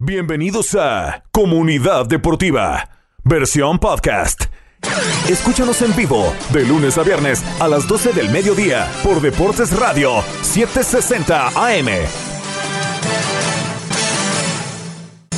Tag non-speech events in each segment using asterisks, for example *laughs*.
Bienvenidos a Comunidad Deportiva, versión podcast. Escúchanos en vivo de lunes a viernes a las 12 del mediodía por Deportes Radio 760 AM.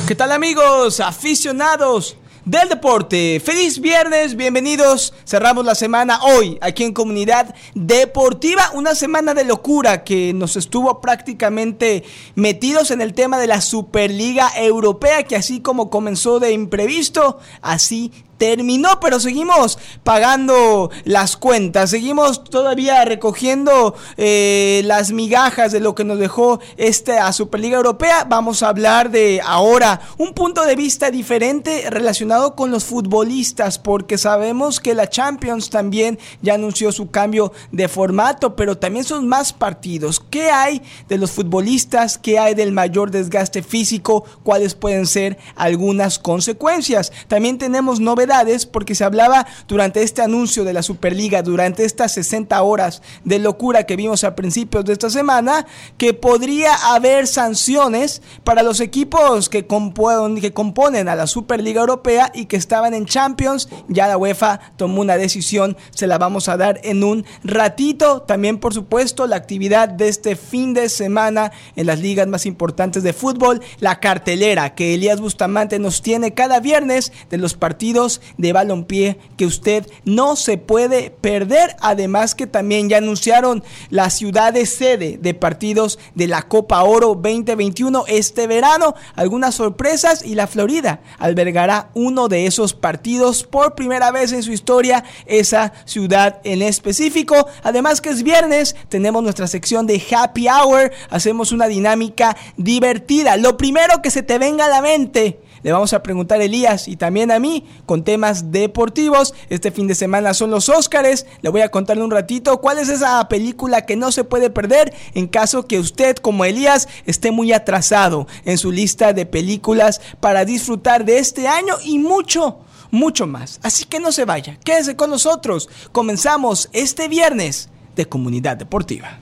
¿Qué tal amigos, aficionados del deporte? Feliz viernes, bienvenidos. Cerramos la semana hoy aquí en Comunidad Deportiva, una semana de locura que nos estuvo prácticamente metidos en el tema de la Superliga Europea, que así como comenzó de imprevisto, así terminó, pero seguimos pagando las cuentas, seguimos todavía recogiendo eh, las migajas de lo que nos dejó esta Superliga Europea. Vamos a hablar de ahora un punto de vista diferente relacionado con los futbolistas, porque sabemos que la Champions también ya anunció su cambio de formato, pero también son más partidos. ¿Qué hay de los futbolistas? ¿Qué hay del mayor desgaste físico? ¿Cuáles pueden ser algunas consecuencias? También tenemos novedades porque se hablaba durante este anuncio de la Superliga, durante estas 60 horas de locura que vimos a principios de esta semana, que podría haber sanciones para los equipos que, componen a la Superliga Europea y que estaban en Champions. Ya la UEFA tomó una decisión, se la vamos a dar en un ratito. También, por supuesto, la actividad de este fin de semana en las ligas más importantes de fútbol, la cartelera que Elías Bustamante nos tiene cada viernes de los partidos de balompié que usted no se puede perder. Además que también ya anunciaron la ciudad de sede de partidos de la Copa Oro 2021 este verano. Algunas sorpresas y la Florida albergará uno de esos partidos por primera vez en su historia, esa ciudad en específico. Además que es viernes, tenemos nuestra sección de Happy Hour, hacemos una dinámica divertida. Lo primero que se te venga a la mente le vamos a preguntar a Elías y también a mí con temas deportivos. Este fin de semana son los Óscares. Le voy a contarle un ratito cuál es esa película que no se puede perder en caso que usted, como Elías, esté muy atrasado en su lista de películas para disfrutar de este año y mucho mucho más. Así que no se vaya, quédese con nosotros. Comenzamos este viernes de Comunidad Deportiva.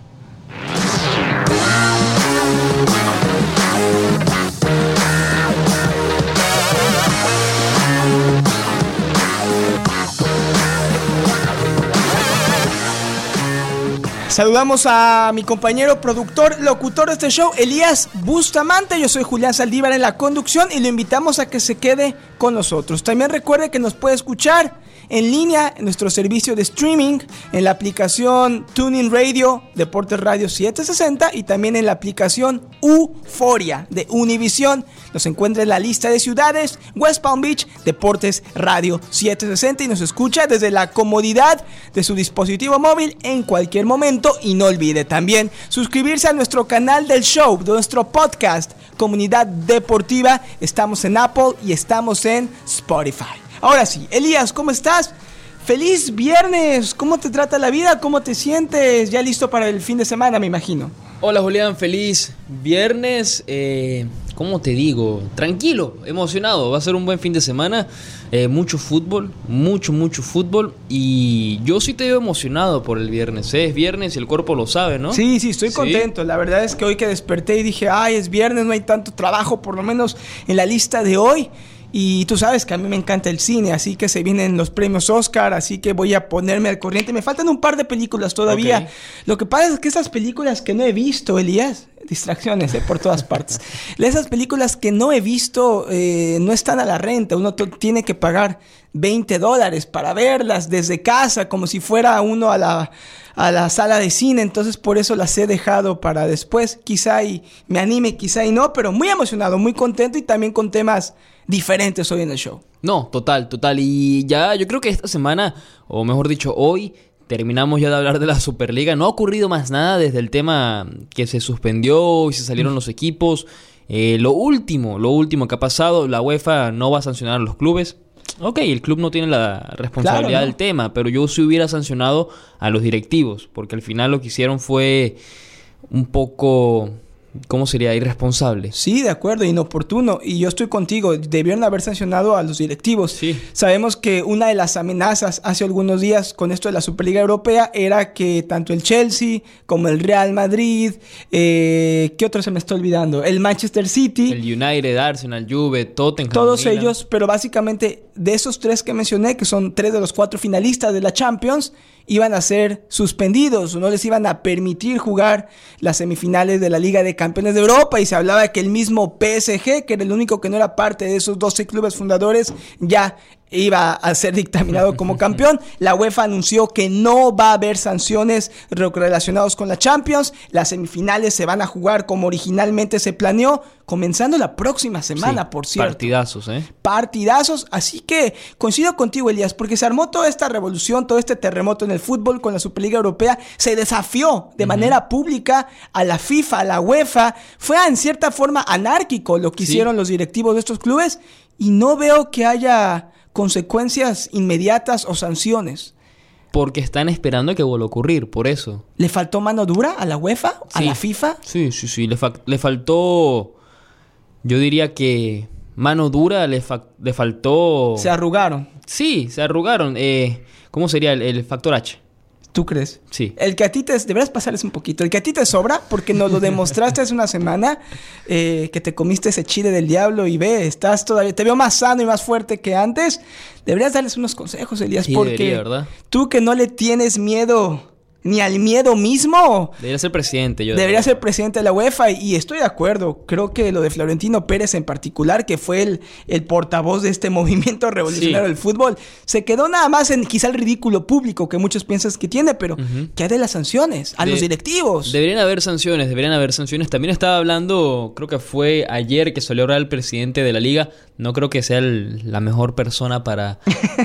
Saludamos a mi compañero productor, locutor de este show, Elías Bustamante. Yo soy Julián Saldívar en la conducción y lo invitamos a que se quede con nosotros. También recuerde que nos puede escuchar en línea en nuestro servicio de streaming, en la aplicación Tuning Radio, Deportes Radio 760 y también en la aplicación Euforia de Univision. Nos encuentra en la lista de ciudades West Palm Beach, Deportes Radio 760 y nos escucha desde la comodidad de su dispositivo móvil en cualquier momento. Y no olvide también suscribirse a nuestro canal del show, de nuestro podcast Comunidad Deportiva. Estamos en Apple y estamos en Spotify. Ahora sí, Elías, ¿cómo estás? Feliz viernes, ¿cómo te trata la vida? ¿Cómo te sientes? Ya listo para el fin de semana, me imagino. Hola Julián, feliz viernes. Eh, ¿Cómo te digo? Tranquilo, emocionado. Va a ser un buen fin de semana. Eh, mucho fútbol, mucho, mucho fútbol. Y yo sí te veo emocionado por el viernes. ¿eh? Es viernes y el cuerpo lo sabe, ¿no? Sí, sí, estoy contento. La verdad es que hoy que desperté y dije, ay, es viernes, no hay tanto trabajo, por lo menos en la lista de hoy. Y tú sabes que a mí me encanta el cine, así que se vienen los premios Oscar, así que voy a ponerme al corriente. Me faltan un par de películas todavía. Lo que pasa es que esas películas que no he visto, Elías, distracciones eh, por todas partes. *laughs* Esas películas que no he visto eh, no están a la renta. Uno tiene que pagar 20 dólares para verlas desde casa, como si fuera uno a la, a la sala de cine. Entonces por eso las he dejado para después. Quizá y me anime, quizá y no, pero muy emocionado, muy contento y también con temas diferentes hoy en el show. No, total, total. Y ya yo creo que esta semana, o mejor dicho, hoy terminamos ya de hablar de la Superliga. No ha ocurrido más nada desde el tema que se suspendió y se salieron los equipos. Eh, lo último, lo último que ha pasado, la UEFA no va a sancionar a los clubes. Ok, el club no tiene la responsabilidad del tema, pero yo sí hubiera sancionado a los directivos, porque al final lo que hicieron fue un poco ¿cómo sería? Irresponsable. Sí, de acuerdo, inoportuno. Y yo estoy contigo, debieron haber sancionado a los directivos. Sí. Sabemos que una de las amenazas hace algunos días con esto de la Superliga Europea era que tanto el Chelsea como el Real Madrid, eh, ¿qué otro se me está olvidando? El Manchester City. El United, Arsenal, Juve, Tottenham. Todos Milan. ellos, pero básicamente de esos tres que mencioné, que son tres de los cuatro finalistas de la Champions, iban a ser suspendidos no les iban a permitir jugar las semifinales de la Liga de Campeones de Europa y se hablaba de que el mismo PSG, que era el único que no era parte de esos 12 clubes fundadores, ya iba a ser dictaminado como campeón. La UEFA anunció que no va a haber sanciones relacionadas con la Champions. Las semifinales se van a jugar como originalmente se planeó, comenzando la próxima semana, Sí, por cierto Partidazos, ¿eh? partidazos. Así que coincido contigo, Elías, porque se armó toda esta revolución, todo este terremoto en el fútbol con la Superliga Europea. Se desafió de manera pública a la FIFA, a la UEFA. Fue en cierta forma anárquico lo que Sí. hicieron los directivos de estos clubes y no veo que haya consecuencias inmediatas o sanciones. Porque están esperando que vuelva a ocurrir, por eso. ¿Le faltó mano dura a la UEFA, a Sí. la FIFA? Sí, sí, sí. Le, fa- le faltó. Yo diría que. Mano dura, le, fa- le faltó. Se arrugaron. sí, se arrugaron. Eh, ¿Cómo sería el, el factor H? ¿Tú crees? Sí. El que a ti te... Deberías pasarles un poquito. El que a ti te sobra, porque nos lo *laughs* demostraste hace una semana, eh, que te comiste ese chile del diablo y ve, estás todavía... Te veo más sano y más fuerte que antes. Deberías darles unos consejos, Elías, Sí, porque debería, ¿verdad? tú que no le tienes miedo ni al miedo mismo... Debería ser presidente. Yo Debería ser presidente de la UEFA y, estoy de acuerdo. Creo que lo de Florentino Pérez en particular, que fue el, el portavoz de este *laughs* movimiento revolucionario Sí. del fútbol, se quedó nada más en quizá el ridículo público que muchos piensan que tiene, pero ¿qué hay de las sanciones? A De- los directivos. Deberían haber sanciones, deberían haber sanciones. También estaba hablando, creo que fue ayer que salió ahora el presidente de la liga. No creo que sea el- la mejor persona para,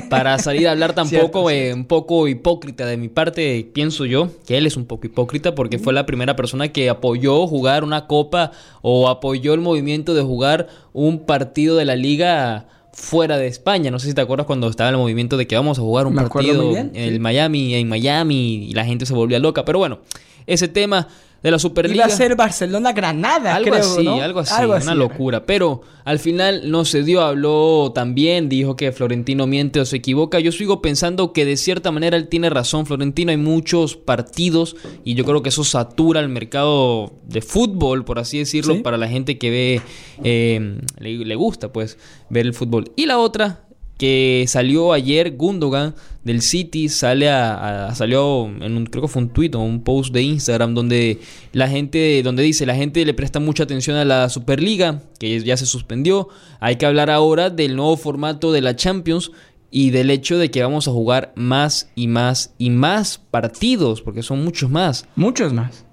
para salir a hablar *laughs* tampoco, Cierto, eh, un poco hipócrita de mi parte, pienso yo, que él es un poco hipócrita porque fue la primera persona que apoyó jugar una copa o apoyó el movimiento de jugar un partido de la liga fuera de España. No sé si te acuerdas cuando estaba el movimiento de que vamos a jugar un partido en el. Miami, en Miami, y la gente se volvía loca. Pero bueno, ese tema de la Iba Superliga. a ser Barcelona-Granada, Algo creo, así, ¿no? algo así, una locura. Pero al final no se dio, habló también, dijo que Florentino miente o se equivoca. Yo sigo pensando que de cierta manera él tiene razón. Florentino hay muchos partidos y yo creo que eso satura el mercado de fútbol, por así decirlo, Sí. para la gente que ve, eh, le, le gusta pues ver el fútbol. Y la otra que salió ayer Gundogan del City sale a, a- salió en un creo que fue un tweet o un post de Instagram donde la gente donde dice la gente le presta mucha atención a la Superliga que ya se suspendió. Hay que hablar ahora del nuevo formato de la Champions y del hecho de que vamos a jugar más y más y más partidos porque son muchos más. Muchos más.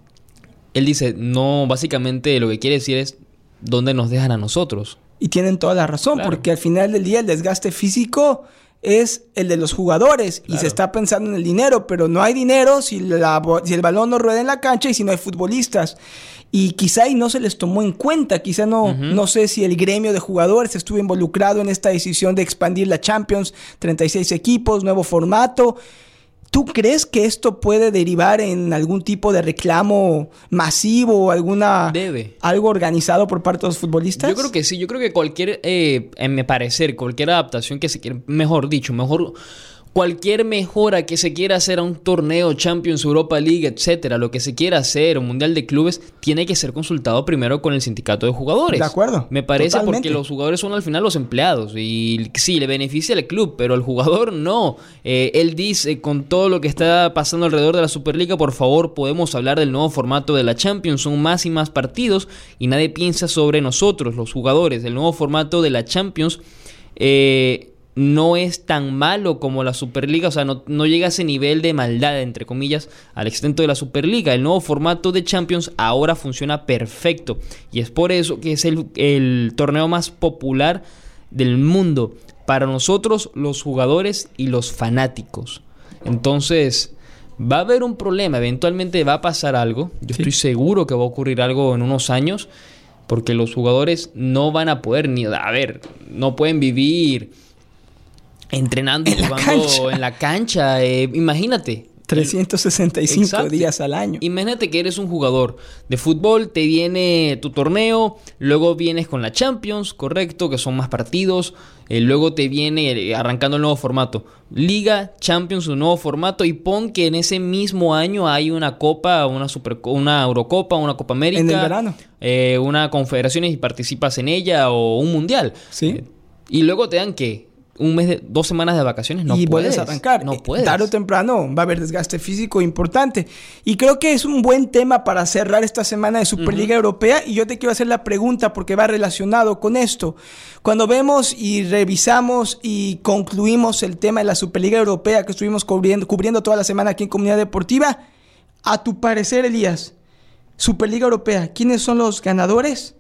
él dice no básicamente lo que quiere decir es dónde nos dejan a nosotros Y tienen toda la razón, Claro. porque al final del día el desgaste físico es el de los jugadores y se está pensando en el dinero, pero no hay dinero si, la si el balón no rueda en la cancha y si no hay futbolistas. Y quizá y no se les tomó en cuenta, quizá no, no sé si el gremio de jugadores estuvo involucrado en esta decisión de expandir la Champions, 36 equipos, nuevo formato. ¿Tú crees que esto puede derivar en algún tipo de reclamo masivo o alguna Debe. algo organizado por parte de los futbolistas? Yo creo que sí, yo creo que cualquier, eh, en mi parecer, cualquier adaptación que se quiera, mejor dicho, mejor, cualquier mejora que se quiera hacer a un torneo, Champions, Europa League, etcétera, lo que se quiera hacer, un mundial de clubes, tiene que ser consultado primero con el sindicato de jugadores. De acuerdo, Me parece totalmente. porque los jugadores son al final los empleados y sí, le beneficia al club, pero al jugador no. Eh, él dice, con todo lo que está pasando alrededor de la Superliga, por favor, podemos hablar del nuevo formato de la Champions, son más y más partidos y nadie piensa sobre nosotros, los jugadores. El nuevo formato de la Champions eh, no es tan malo como la Superliga, o sea, no, no llega a ese nivel de maldad, entre comillas, al extento de la Superliga. El nuevo formato de Champions ahora funciona perfecto y es por eso que es el, el torneo más popular del mundo para nosotros, los jugadores y los fanáticos. Entonces, va a haber un problema, eventualmente va a pasar algo. Yo Sí. estoy seguro que va a ocurrir algo en unos años. Porque los jugadores no van a poder ni... A ver, no pueden vivir entrenando En la jugando cancha. en la cancha. eh, imagínate. 365 Exacto. días al año. Imagínate que eres un jugador de fútbol, te viene tu torneo, luego vienes con la Champions, correcto, que son más partidos, eh, luego te viene eh, arrancando el nuevo formato. Liga, Champions, un nuevo formato y pon que en ese mismo año hay una Copa, una super, una Eurocopa, una Copa América. En el verano. eh, una confederaciones y participas en ella o un mundial. Sí. Eh, y luego te dan que un mes, de, dos semanas de vacaciones, no y puedes. arrancar. No Eh, puedes. Tarde o temprano va a haber desgaste físico importante. Y creo que es un buen tema para cerrar esta semana de Superliga Europea. Y yo te quiero hacer la pregunta porque va relacionado con esto. Cuando vemos y revisamos y concluimos el tema de la Superliga Europea que estuvimos cubriendo, cubriendo toda la semana aquí en Comunidad Deportiva, a tu parecer, Elías, Superliga Europea, ¿quiénes son los ganadores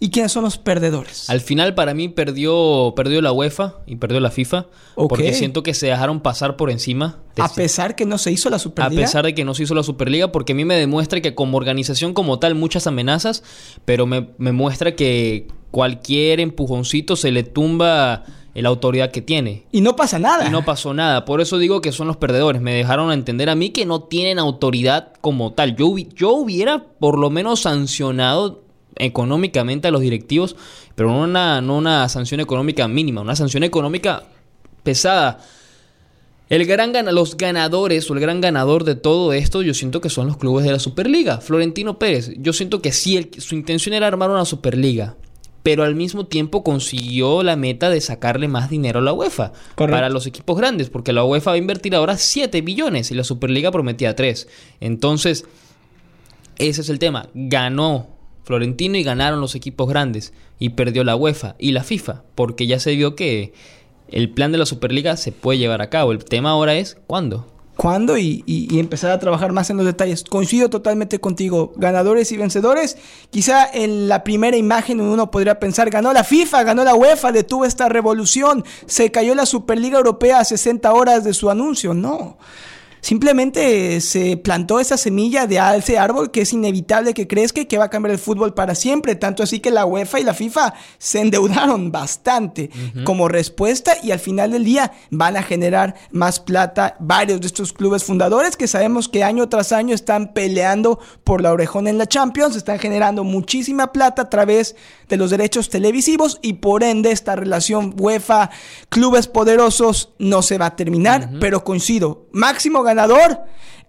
y quiénes son los perdedores? Al final para mí perdió, perdió la UEFA y perdió la FIFA. Porque siento que se dejaron pasar por encima. de- a pesar que no se hizo la a Superliga. pesar de que no se hizo la Superliga, porque a mí me demuestra que como organización como tal muchas amenazas, pero me, me muestra que cualquier empujoncito se le tumba la autoridad que tiene. Y no pasa nada. Y no pasó nada. Por eso digo que son los perdedores. Me dejaron a entender a mí que no tienen autoridad como tal. Yo, yo hubiera por lo menos sancionado económicamente a los directivos, pero no una, no una sanción económica mínima, una sanción económica pesada. El gran los ganadores o el gran ganador de todo esto, yo siento que son los clubes de la Superliga. Florentino Pérez, yo siento que sí, el- su intención era armar una Superliga, pero al mismo tiempo consiguió la meta de sacarle más dinero a la UEFA Correcto. para los equipos grandes, porque la UEFA va a invertir ahora 7 billones y la Superliga prometía 3. Entonces, ese es el tema. Ganó Florentino y ganaron los equipos grandes. Y perdió la UEFA y la FIFA. Porque ya se vio que el plan de la Superliga se puede llevar a cabo. El tema ahora es ¿cuándo? cuándo y, y- empezar a trabajar más en los detalles. Coincido totalmente contigo. Ganadores y vencedores. Quizá en la primera imagen uno podría pensar, ganó la FIFA, ganó la UEFA, detuvo esta revolución, se cayó la Superliga Europea a 60 horas de su anuncio. No. Simplemente se plantó esa semilla de ese árbol que es inevitable que crezca y que va a cambiar el fútbol para siempre. Tanto así que la UEFA y la FIFA se endeudaron bastante como respuesta y al final del día van a generar más plata varios de estos clubes fundadores que sabemos que año tras año están peleando por la orejona en la Champions, están generando muchísima plata a través de los derechos televisivos y por ende esta relación UEFA clubes poderosos no se va a terminar, pero coincido, máximo ganador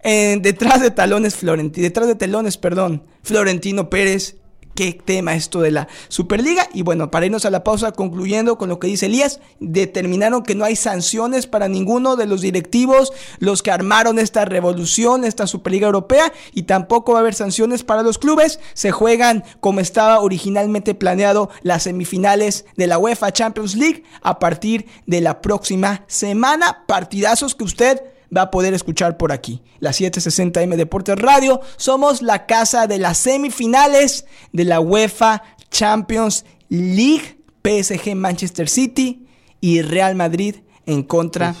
eh, detrás de talones Florentino, detrás de telones, perdón, Florentino Pérez. Qué tema esto de la Superliga. Y bueno, para irnos a la pausa, concluyendo con lo que dice Elías, determinaron que no hay sanciones para ninguno de los directivos, los que armaron esta revolución, esta Superliga Europea, y tampoco va a haber sanciones para los clubes. Se juegan como estaba originalmente planeado las semifinales de la UEFA Champions League a partir de la próxima semana. Partidazos que usted va a poder escuchar por aquí. La 760M Deportes Radio. Somos la casa de las semifinales de la UEFA Champions League. PSG Manchester City y Real Madrid en contra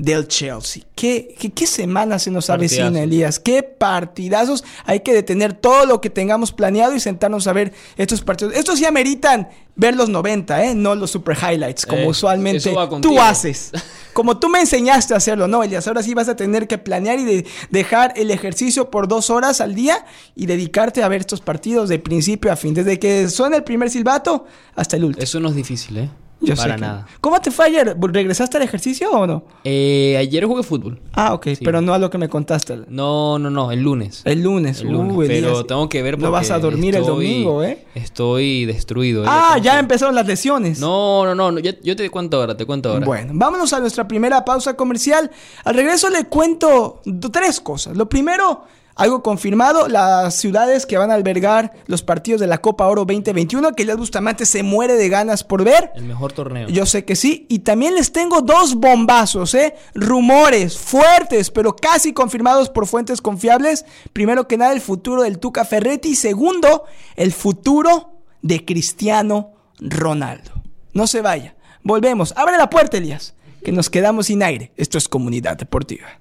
del Chelsea. ¿Qué, qué, qué semana se nos avecina, Partidazos. Elías? ¿Qué partidazos? Hay que detener todo lo que tengamos planeado y sentarnos a ver estos partidos. Estos sí ameritan ver los 90, ¿eh? No los super highlights, como Eh, usualmente tú haces. *laughs* Como tú me enseñaste a hacerlo, ¿no, Elias? Ahora sí vas a tener que planear y de- dejar el ejercicio por dos horas al día y dedicarte a ver estos partidos de principio a fin. Desde que suena el primer silbato hasta el último. Eso no es difícil, ¿eh? Yo sé Para que- nada. ¿Cómo te fue ayer? ¿Regresaste al ejercicio o no? Eh, ayer jugué fútbol. Ah, ok, pero no a lo que me contaste. No, no, no, el lunes. El lunes. El lunes. Pero tengo que ver porque No vas a dormir el domingo, ¿eh? Estoy destruido. Ah, ya que- empezaron las lesiones. No, no, no, no, yo, yo te cuento ahora, te cuento ahora. Bueno, vámonos a nuestra primera pausa comercial. Al regreso le cuento tres cosas. Lo primero, algo confirmado, las ciudades que van a albergar los partidos de la Copa Oro 2021, que Elias Bustamante se muere de ganas por ver. El mejor torneo. Yo sé que sí. Y también les tengo dos bombazos, ¿eh? Rumores fuertes, pero casi confirmados por fuentes confiables. Primero que nada, el futuro del Tuca Ferretti. Y segundo, el futuro de Cristiano Ronaldo. No se vaya. Volvemos. Abre la puerta, Elías. Que nos quedamos sin aire. Esto es Comunidad Deportiva.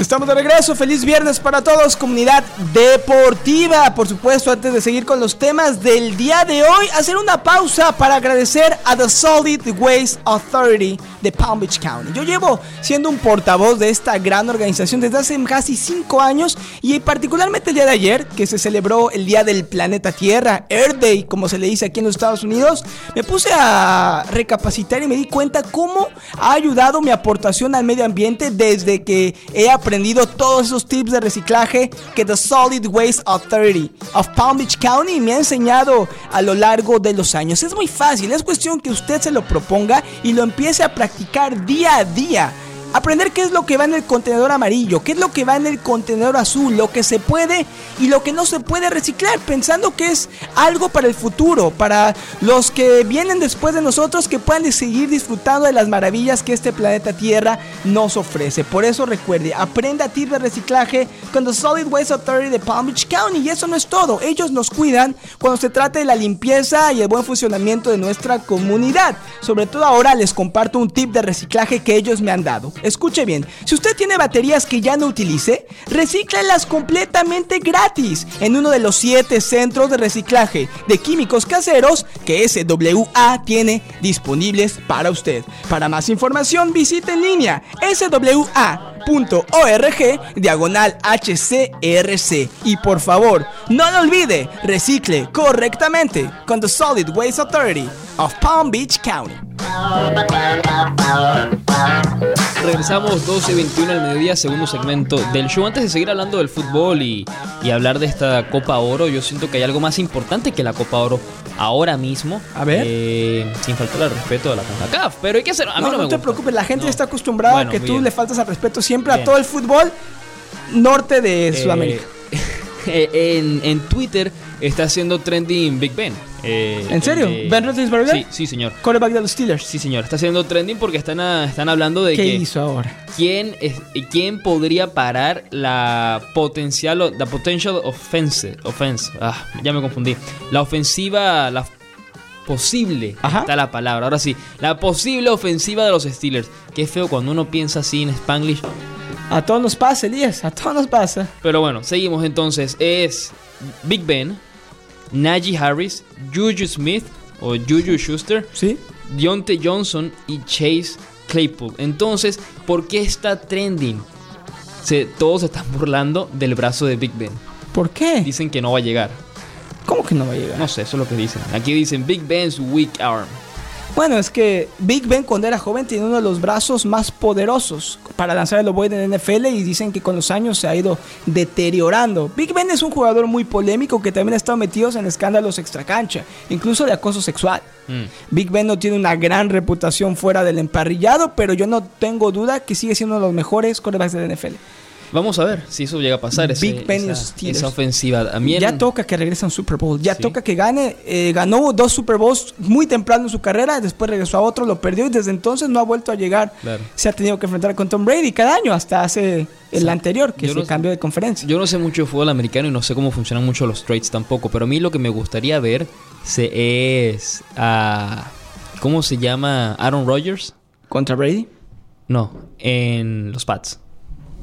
Estamos de regreso, feliz viernes para todos, comunidad deportiva. Por supuesto, antes de seguir con los temas del día de hoy, hacer una pausa para agradecer a The Solid Waste Authority de Palm Beach County. Yo llevo siendo un portavoz de esta gran organización desde hace casi 5 años y particularmente el día de ayer, que se celebró el Día del Planeta Tierra, Earth Day, como se le dice aquí en los Estados Unidos, me puse a recapacitar y me di cuenta cómo ha ayudado mi aportación al medio ambiente desde que he aprendido todos esos tips de reciclaje que The Solid Waste Authority of Palm Beach County me ha enseñado a lo largo de los años. Es muy fácil, es cuestión que usted se lo proponga y lo empiece a practicar día a día. Aprender qué es lo que va en el contenedor amarillo, qué es lo que va en el contenedor azul, lo que se puede y lo que no se puede reciclar, pensando que es algo para el futuro, para los que vienen después de nosotros que puedan seguir disfrutando de las maravillas que este planeta Tierra nos ofrece. Por eso recuerde, aprenda a tirar de reciclaje con The Solid Waste Authority de Palm Beach County. Y eso no es todo, ellos nos cuidan cuando se trata de la limpieza y el buen funcionamiento de nuestra comunidad. Sobre todo ahora les comparto un tip de reciclaje que ellos me han dado. Escuche bien, si usted tiene baterías que ya no utilice, recíclalas completamente gratis en uno de los 7 centros de reciclaje de químicos caseros que SWA tiene disponibles para usted. Para más información visite en línea swa.org diagonal HCRC y por favor, no lo olvide, recicle correctamente con The Solid Waste Authority of Palm Beach County. Regresamos 12.21 al mediodía, segundo segmento del show. Antes de seguir hablando del fútbol y, y, hablar de esta Copa Oro, yo siento que hay algo más importante que la Copa Oro ahora mismo. A ver. Eh, sin faltar al respeto a la CONCACAF, pero hay que hacer. A mí no, no, no me te gusta. preocupes, la gente No. está acostumbrada Bueno, a que tú bien. le faltas al respeto siempre Bien. a todo el fútbol norte de Eh, Sudamérica. *laughs* eh, en, en Twitter está haciendo trending Big Ben. Eh, ¿En serio? de- ¿Ben Roethlisberger? Sí, sí, señor. Quarterback de los Steelers. Sí, señor. Está haciendo trending porque están, a- están hablando de ¿Qué que hizo ahora? quién, es, quién podría parar la potencial, la potential offense, offense. Ah, ya me confundí. La ofensiva, la posible, Ajá. está la palabra. Ahora sí, la posible ofensiva de los Steelers. Qué feo cuando uno piensa así en Spanglish. A todos nos pasa, Elías, a todos nos pasa. Pero bueno, seguimos entonces. Es Big Ben, Najee Harris, Juju Smith o Juju Schuster, ¿Sí? Deontay Johnson y Chase Claypool. Entonces, ¿por qué está trending? Se, todos se están *laughs* burlando del brazo de Big Ben. ¿Por qué? Dicen que no va a llegar. ¿Cómo que no va a llegar? No sé, eso es lo que dicen. Aquí dicen Big Ben's weak arm. Bueno, es que Big Ben cuando era joven tenía uno de los brazos más poderosos para lanzar el ovoide en NFL y dicen que con los años se ha ido deteriorando. Big Ben es un jugador muy polémico que también ha estado metido en escándalos extracancha, incluso de acoso sexual. Mm. Big Ben no tiene una gran reputación fuera del emparrillado, pero yo no tengo duda que sigue siendo uno de los mejores quarterbacks del NFL. Vamos a ver si eso llega a pasar. ese- Big Ben esa, esa ofensiva. A mí en- Ya toca que regrese a un Super Bowl. Ya Sí. toca que gane. Eh, ganó dos Super Bowls muy temprano en su carrera. Después regresó a otro, lo perdió y desde entonces no ha vuelto a llegar. Claro. Se ha tenido que enfrentar con Tom Brady cada año hasta hace el anterior, que se no- cambió de conferencia. Yo no sé mucho de fútbol americano y no sé cómo funcionan mucho los trades tampoco, pero a mí lo que me gustaría ver se es a ¿cómo se llama? Aaron Rodgers? Contra Brady. No, en los Pats.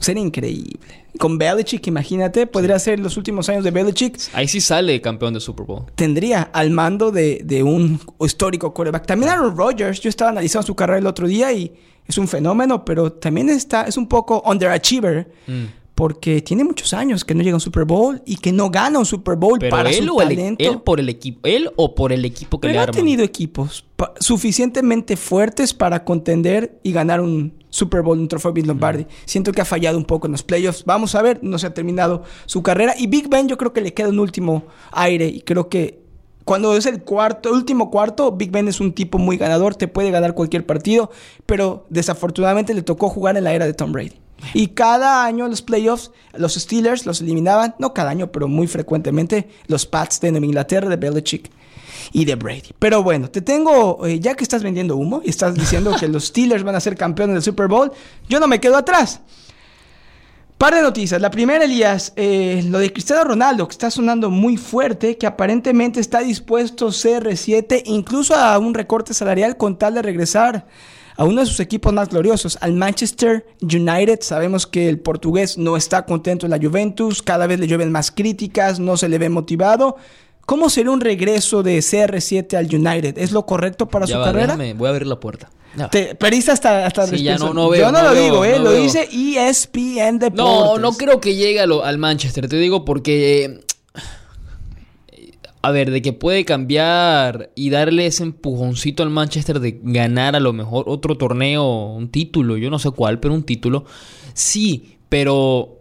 Sería increíble. Con Belichick, imagínate, podría ser los últimos años de Belichick. Ahí sí sale campeón de Super Bowl. Tendría al mando de, de un histórico quarterback. También Aaron Rodgers, yo estaba analizando su carrera el otro día y es un fenómeno, pero también está, es un poco underachiever. Mm. Porque tiene muchos años que no llega a un Super Bowl y que no gana un Super Bowl Pero para él su o el, talento. él por el equipo, él o por el equipo que Pero le ha tenido equipos suficientemente fuertes para contender y ganar un Super Bowl, un trofeo Vince Lombardi. Siento que ha fallado un poco en los playoffs. Vamos a ver, no se ha terminado su carrera. Y Big Ben yo creo que le queda un último aire y creo que cuando es el cuarto, el último cuarto, Big Ben es un tipo muy ganador, te puede ganar cualquier partido, pero desafortunadamente le tocó jugar en la era de Tom Brady. Y cada año los playoffs, los Steelers los eliminaban, no cada año, pero muy frecuentemente, los Pats de Inglaterra, de Belichick y de Brady. Pero bueno, te tengo, eh, ya que estás vendiendo humo y estás diciendo que los Steelers van a ser campeones del Super Bowl, yo no me quedo atrás. Par de noticias. La primera, Elías, eh, lo de Cristiano Ronaldo, que está sonando muy fuerte, que aparentemente está dispuesto CR7 incluso a un recorte salarial con tal de regresar a uno de sus equipos más gloriosos, al Manchester United. Sabemos que el portugués no está contento en la Juventus, cada vez le llueven más críticas, no se le ve motivado. ¿Cómo sería un regreso de CR7 al United? ¿Es lo correcto para Ya su va, carrera? déjame, voy a abrir la puerta. Ya. Te perdiste hasta, hasta Sí, ya no- no veo, Yo no, no lo veo, digo, ¿eh? no lo veo. dice ESPN Deportes. No, no creo que llegue lo- al Manchester, te digo porque... A ver, de que puede cambiar y darle ese empujoncito al Manchester de ganar a lo mejor otro torneo, un título, yo no sé cuál, pero un título. Sí, pero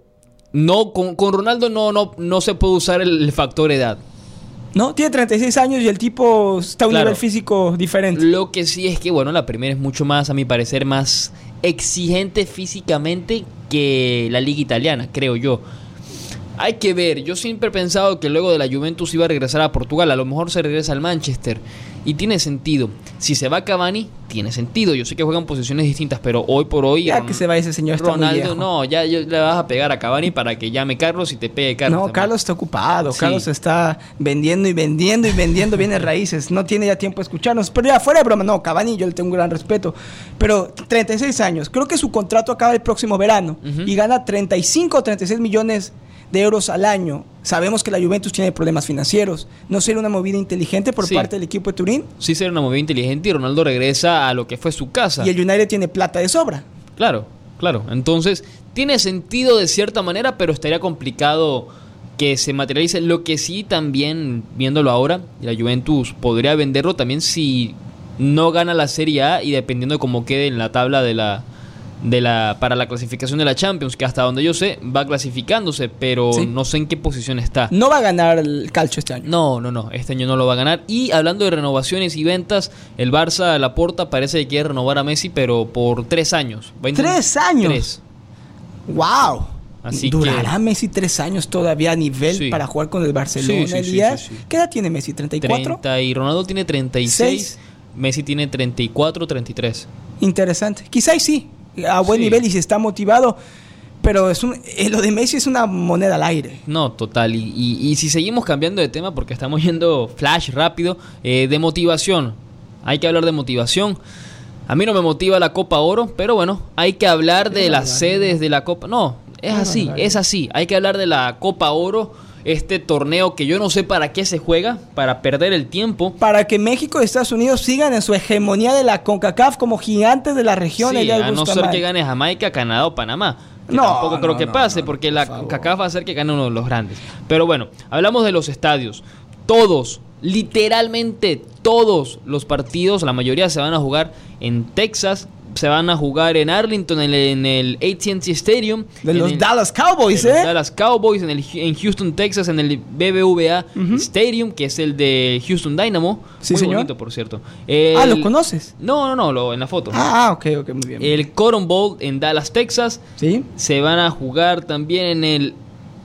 no con, con Ronaldo no, no, no se puede usar el, el factor edad. No, tiene 36 años y el tipo está a un Claro. nivel físico diferente. Lo que sí es que, bueno, la primera es mucho más, a mi parecer, más exigente físicamente que la liga italiana, creo yo. Hay que ver, yo siempre he pensado que luego de la Juventus iba a regresar a Portugal, a lo mejor se regresa al Manchester. Y tiene sentido. Si se va Cavani, tiene sentido. Yo sé que juegan posiciones distintas, pero hoy por hoy... Ya Ron- que se va ese señor, está muy Ronaldo, viejo. no, ya, ya le vas a pegar a Cavani para que llame Carlos y te pegue Carlos. No, también. Carlos está ocupado. Sí. Carlos está vendiendo y vendiendo y vendiendo bienes raíces. No tiene ya tiempo de escucharnos. Pero ya, fuera de broma, no, Cavani, yo le tengo un gran respeto. Pero 36 años. Creo que su contrato acaba el próximo verano. Y gana 35 o 36 millones de euros al año. Sabemos que la Juventus tiene problemas financieros. ¿No sería una movida inteligente por Sí. parte del equipo de Turín? Sí será una movida inteligente y Ronaldo regresa a lo que fue su casa. Y el United tiene plata de sobra. Claro, claro. Entonces, tiene sentido de cierta manera, pero estaría complicado que se materialice. Lo que sí también, viéndolo ahora, la Juventus podría venderlo también si no gana la Serie A y dependiendo de cómo quede en la tabla de la de la para la clasificación de la Champions, que hasta donde yo sé va clasificándose, pero Sí. no sé en qué posición está. No va a ganar el calcio este año. No, no, no, este año no lo va a ganar. Y hablando de renovaciones y ventas, el Barça, la Porta, parece que quiere renovar a Messi, pero por tres años. ¿Tres años? Tres. ¡Wow! Así ¿Durará que- Messi tres años todavía a nivel Sí. para jugar con el Barcelona, Sí, sí. ¿Qué edad tiene Messi? ¿34? 30 y Ronaldo tiene 36, Seis. Messi tiene 34, 33. Interesante. Quizás sí, a buen Sí. nivel y si está motivado. Pero es un, eh, lo de Messi es una moneda al aire. No, total. Y, y- y si seguimos cambiando de tema, porque estamos yendo flash rápido, eh, de motivación. Hay que hablar de motivación. A mí no me motiva la Copa Oro, pero bueno, hay que hablar de las sedes de la Copa. No, es así, es así. Hay que hablar de la Copa Oro, este torneo que yo no sé para qué se juega, para perder el tiempo. Para que México y Estados Unidos sigan en su hegemonía de la CONCACAF como gigantes de la región. Sí, a no ser que gane Jamaica, Canadá o Panamá. Que No, tampoco creo no, que pase, no, porque por la favor. CACAF va a hacer que gane uno de los grandes. Pero bueno, hablamos de los estadios. Todos, literalmente todos los partidos, la mayoría se van a jugar en Texas, se van a jugar en Arlington, en el, en el AT&T Stadium. De los el- Dallas Cowboys, de los ¿eh? Dallas Cowboys en, el, en Houston, Texas, en el BBVA Stadium, que es el de Houston Dynamo. Sí, Muy señor. bonito, por cierto. Ah, ¿lo conoces? No, no, no, lo, en la foto. Ah, ah, ok, ok, muy bien. El Cotton Bowl en Dallas, Texas. ¿Sí? Se van a jugar también en el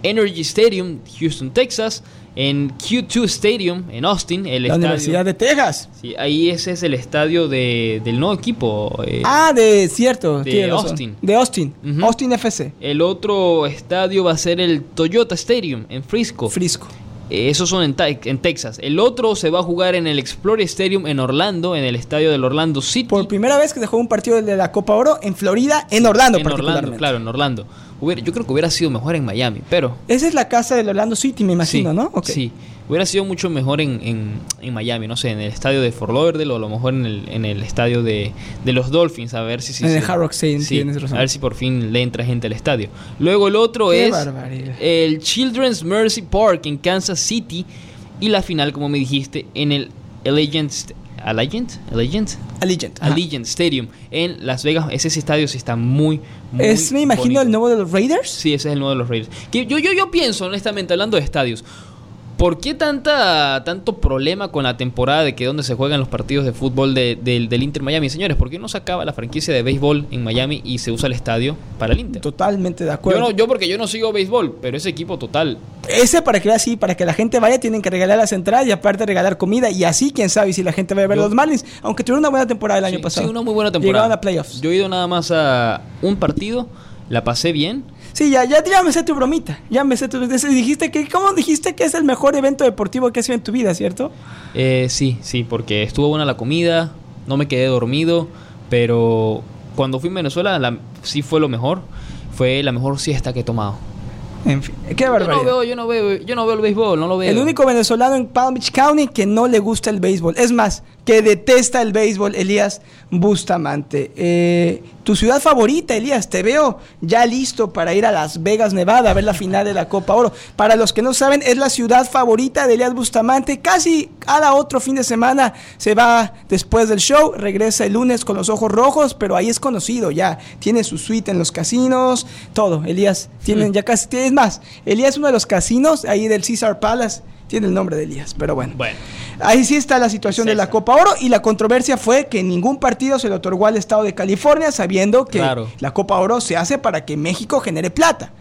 Energy Stadium, Houston, Texas. En Q2 Stadium, en Austin, el La estadio. Universidad de Texas. Sí, ahí ese es el estadio de, del nuevo equipo. eh. Ah, de cierto. de. Austin. De Austin. Austin FC. El otro estadio va a ser el Toyota Stadium en Frisco. Frisco. Eh, Esos son en, en Texas. El otro se va a jugar en el Explorer Stadium en Orlando, en el estadio del Orlando City. Por primera vez que se juega un partido de la Copa Oro en Florida, en Orlando en Orlando, claro, en Orlando. Hubiera- yo creo que hubiera sido mejor en Miami, pero Esa es la casa del Orlando City, me imagino, sí, ¿no? Sí, hubiera sido mucho mejor en, en- en Miami, no sé, en el estadio de Fort Lauderdale o a lo mejor en el, en el estadio de, de los Dolphins, a ver si... si En el Hard Rock sí, tienes razón. A ver si por fin le entra gente al estadio. Luego el otro Qué es barbaridad. el Children's Mercy Park en Kansas City y la final, como me dijiste, en el Allegiant... Allegiant? Allegiant? Allegiant. Allegiant Stadium en Las Vegas. Ese estadio sí está muy, muy Es, me imagino, bonito. el nuevo de los Raiders. Sí, ese es el nuevo de los Raiders. Que yo, yo, yo pienso, honestamente, hablando de estadios, ¿por qué tanta, tanto problema con la temporada de que donde se juegan los partidos de fútbol de- del- del Inter Miami? Señores, ¿por qué no se acaba la franquicia de béisbol en Miami y se usa el estadio para el Inter? Totalmente de Yo, acuerdo. no, yo porque yo no sigo béisbol, pero ese equipo total. Ese para que así, para que la gente vaya, tienen que regalar las entradas y aparte regalar comida. Y así, quién sabe si la gente va a ver Yo- los Marlins. Aunque tuvieron una buena temporada el año pasado. sí, una muy buena temporada. Llegaron a playoffs. Yo he ido nada más a un partido, la pasé bien. Sí, ya, ya, ya me sé tu bromita. Ya me sé tu. Dijiste que, ¿Cómo dijiste que es el mejor evento deportivo que has sido en tu vida, cierto? Eh, sí, sí, porque estuvo buena la comida, no me quedé dormido, Pero cuando fui a Venezuela, la- sí fue lo mejor. Fue la mejor siesta que he tomado. En fin, qué Yo barbaridad. no veo, yo no veo, yo no veo el béisbol, no lo veo. El único venezolano en Palm Beach County que no le gusta el béisbol. Es más, que detesta el béisbol, Elías Bustamante. Eh, tu ciudad favorita, Elías, te veo ya listo para ir a Las Vegas, Nevada, a ver la final de la Copa Oro. Para los que no saben, es la ciudad favorita de Elías Bustamante. Casi cada otro fin de semana se va después del show, regresa el lunes con los ojos rojos, pero ahí es conocido ya. Tiene su suite en los casinos, todo. Elías, tienen ya casi, es más, Elías es uno de los casinos ahí del Caesar Palace. Tiene el nombre de Elías, pero bueno. Bueno. Ahí sí está la situación de la. Copa Oro y la controversia fue que ningún partido se le otorgó al Estado de California sabiendo que Claro. la Copa Oro se hace para que México genere plata.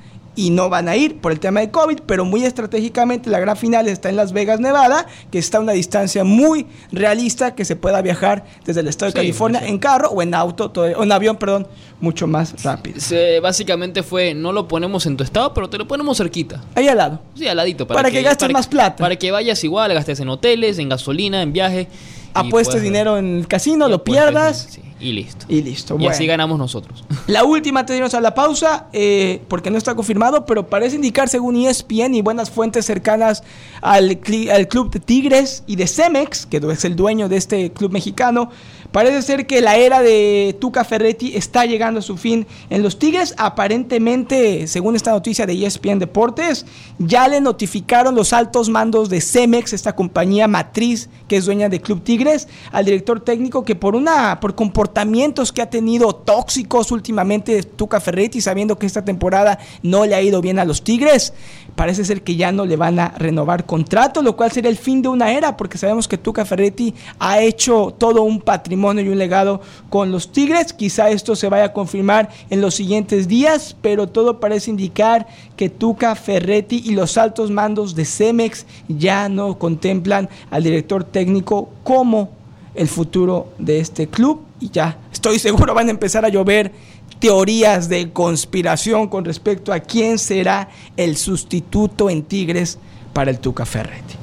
Y no van a ir por el tema de COVID, pero muy estratégicamente la gran final está en Las Vegas, Nevada, que está a una distancia muy realista que se pueda viajar desde el Estado de Sí, California en carro o en auto, todo- o en avión, perdón, mucho más rápido. Se- básicamente fue, no lo ponemos en tu estado, pero te lo ponemos cerquita. Ahí al lado. Sí, al ladito. Para que gastes más plata. Para que vayas igual, gastes en hoteles, en gasolina, en viaje. Apuestes puedas- dinero en el casino, lo pierdas sí, y listo. y listo. Y Bueno. así ganamos nosotros. *laughs* La última antes de irnos a la pausa, eh, porque no está confirmado, pero parece indicar, según ESPN y buenas fuentes cercanas al, al club de Tigres y de Cemex, que es el dueño de este club mexicano, parece ser que la era de Tuca Ferretti está llegando a su fin en los Tigres. Aparentemente, según esta noticia de ESPN Deportes, ya le notificaron los altos mandos de Cemex, esta compañía matriz que es dueña de Club Tigres, al director técnico que por una por comportamientos que ha tenido tóxicos últimamente Tuca Ferretti, sabiendo que esta temporada no le ha ido bien a los Tigres, parece ser que ya no le van a renovar contrato, lo cual sería el fin de una era, porque sabemos que Tuca Ferretti ha hecho todo un patrimonio y un legado con los Tigres. Quizá esto se vaya a confirmar en los siguientes días, pero todo parece indicar que Tuca Ferretti y los altos mandos de Cemex ya no contemplan al director técnico como el futuro de este club y ya estoy seguro van a empezar a llover teorías de conspiración con respecto a quién será el sustituto en Tigres para el Tuca Ferretti.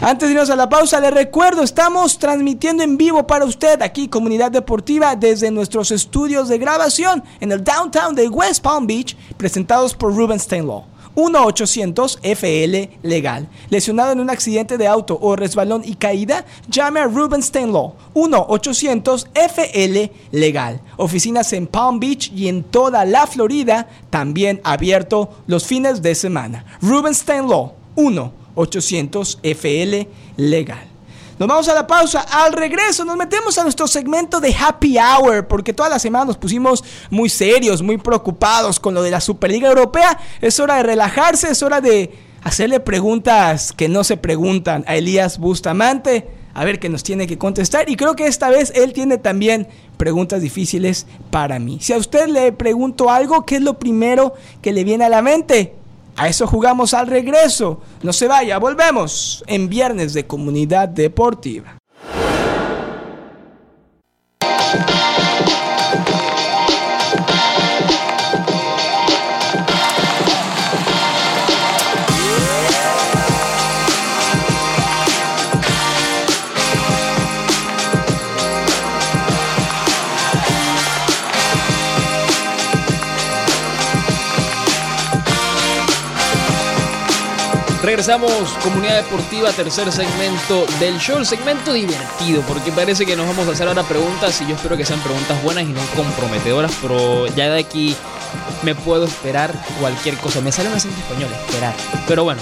Antes de irnos a la pausa, les recuerdo, estamos transmitiendo en vivo para usted aquí, Comunidad Deportiva, desde nuestros estudios de grabación en el downtown de West Palm Beach, presentados por Ruben Steinlaw. 1-800-FL Legal. Lesionado en un accidente de auto o resbalón y caída, llame a Ruben Steinlaw. 1-800-FL Legal. Oficinas en Palm Beach y en toda la Florida, también abierto los fines de semana. Ruben Steinlaw. 1-800-FL Legal. Nos vamos a la pausa. Al regreso nos metemos a nuestro segmento de Happy Hour, porque toda la semana nos pusimos muy serios, muy preocupados con lo de la Superliga Europea. Es hora de relajarse, es hora de hacerle preguntas que no se preguntan a Elías Bustamante, a ver qué nos tiene que contestar. Y creo que esta vez él tiene también preguntas difíciles para mí. Si a usted le pregunto algo, ¿qué es lo primero que le viene a la mente? A eso jugamos al regreso. No se vaya, volvemos en Viernes de Comunidad Deportiva. Regresamos, comunidad deportiva, tercer segmento del show, el segmento divertido, porque parece que nos vamos a hacer ahora preguntas y yo espero que sean preguntas buenas y no comprometedoras, pero ya de aquí me puedo esperar cualquier cosa. Me sale un acento español, esperar. Pero bueno,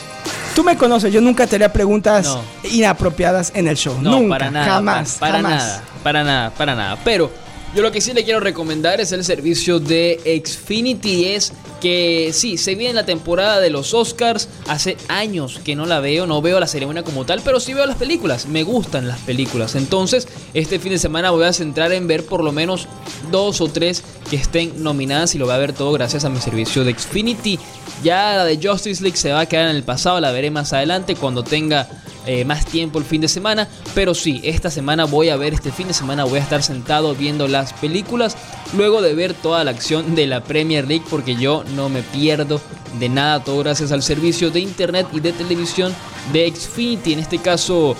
Tú me conoces, yo nunca te haría preguntas No. inapropiadas en el show. no, nunca, para nada, jamás, pa- para jamás. nada, para nada, para nada. Pero yo lo que sí le quiero recomendar es el servicio de Xfinity. Es que sí, se viene la temporada de los Oscars. Hace años que no la veo, no veo la ceremonia como tal, pero sí veo las películas. Me gustan las películas. Entonces, este fin de semana voy a centrar en ver por lo menos dos o tres que estén nominadas y lo voy a ver todo gracias a mi servicio de Xfinity. Ya la de Justice League se va a quedar en el pasado, la veré más adelante cuando tenga eh, más tiempo el fin de semana. Pero sí, esta semana voy a ver, este fin de semana voy a estar sentado viendo las películas. Luego de ver toda la acción de la Premier League, porque yo no me pierdo de nada, todo gracias al servicio de internet y de televisión de Xfinity. En este caso,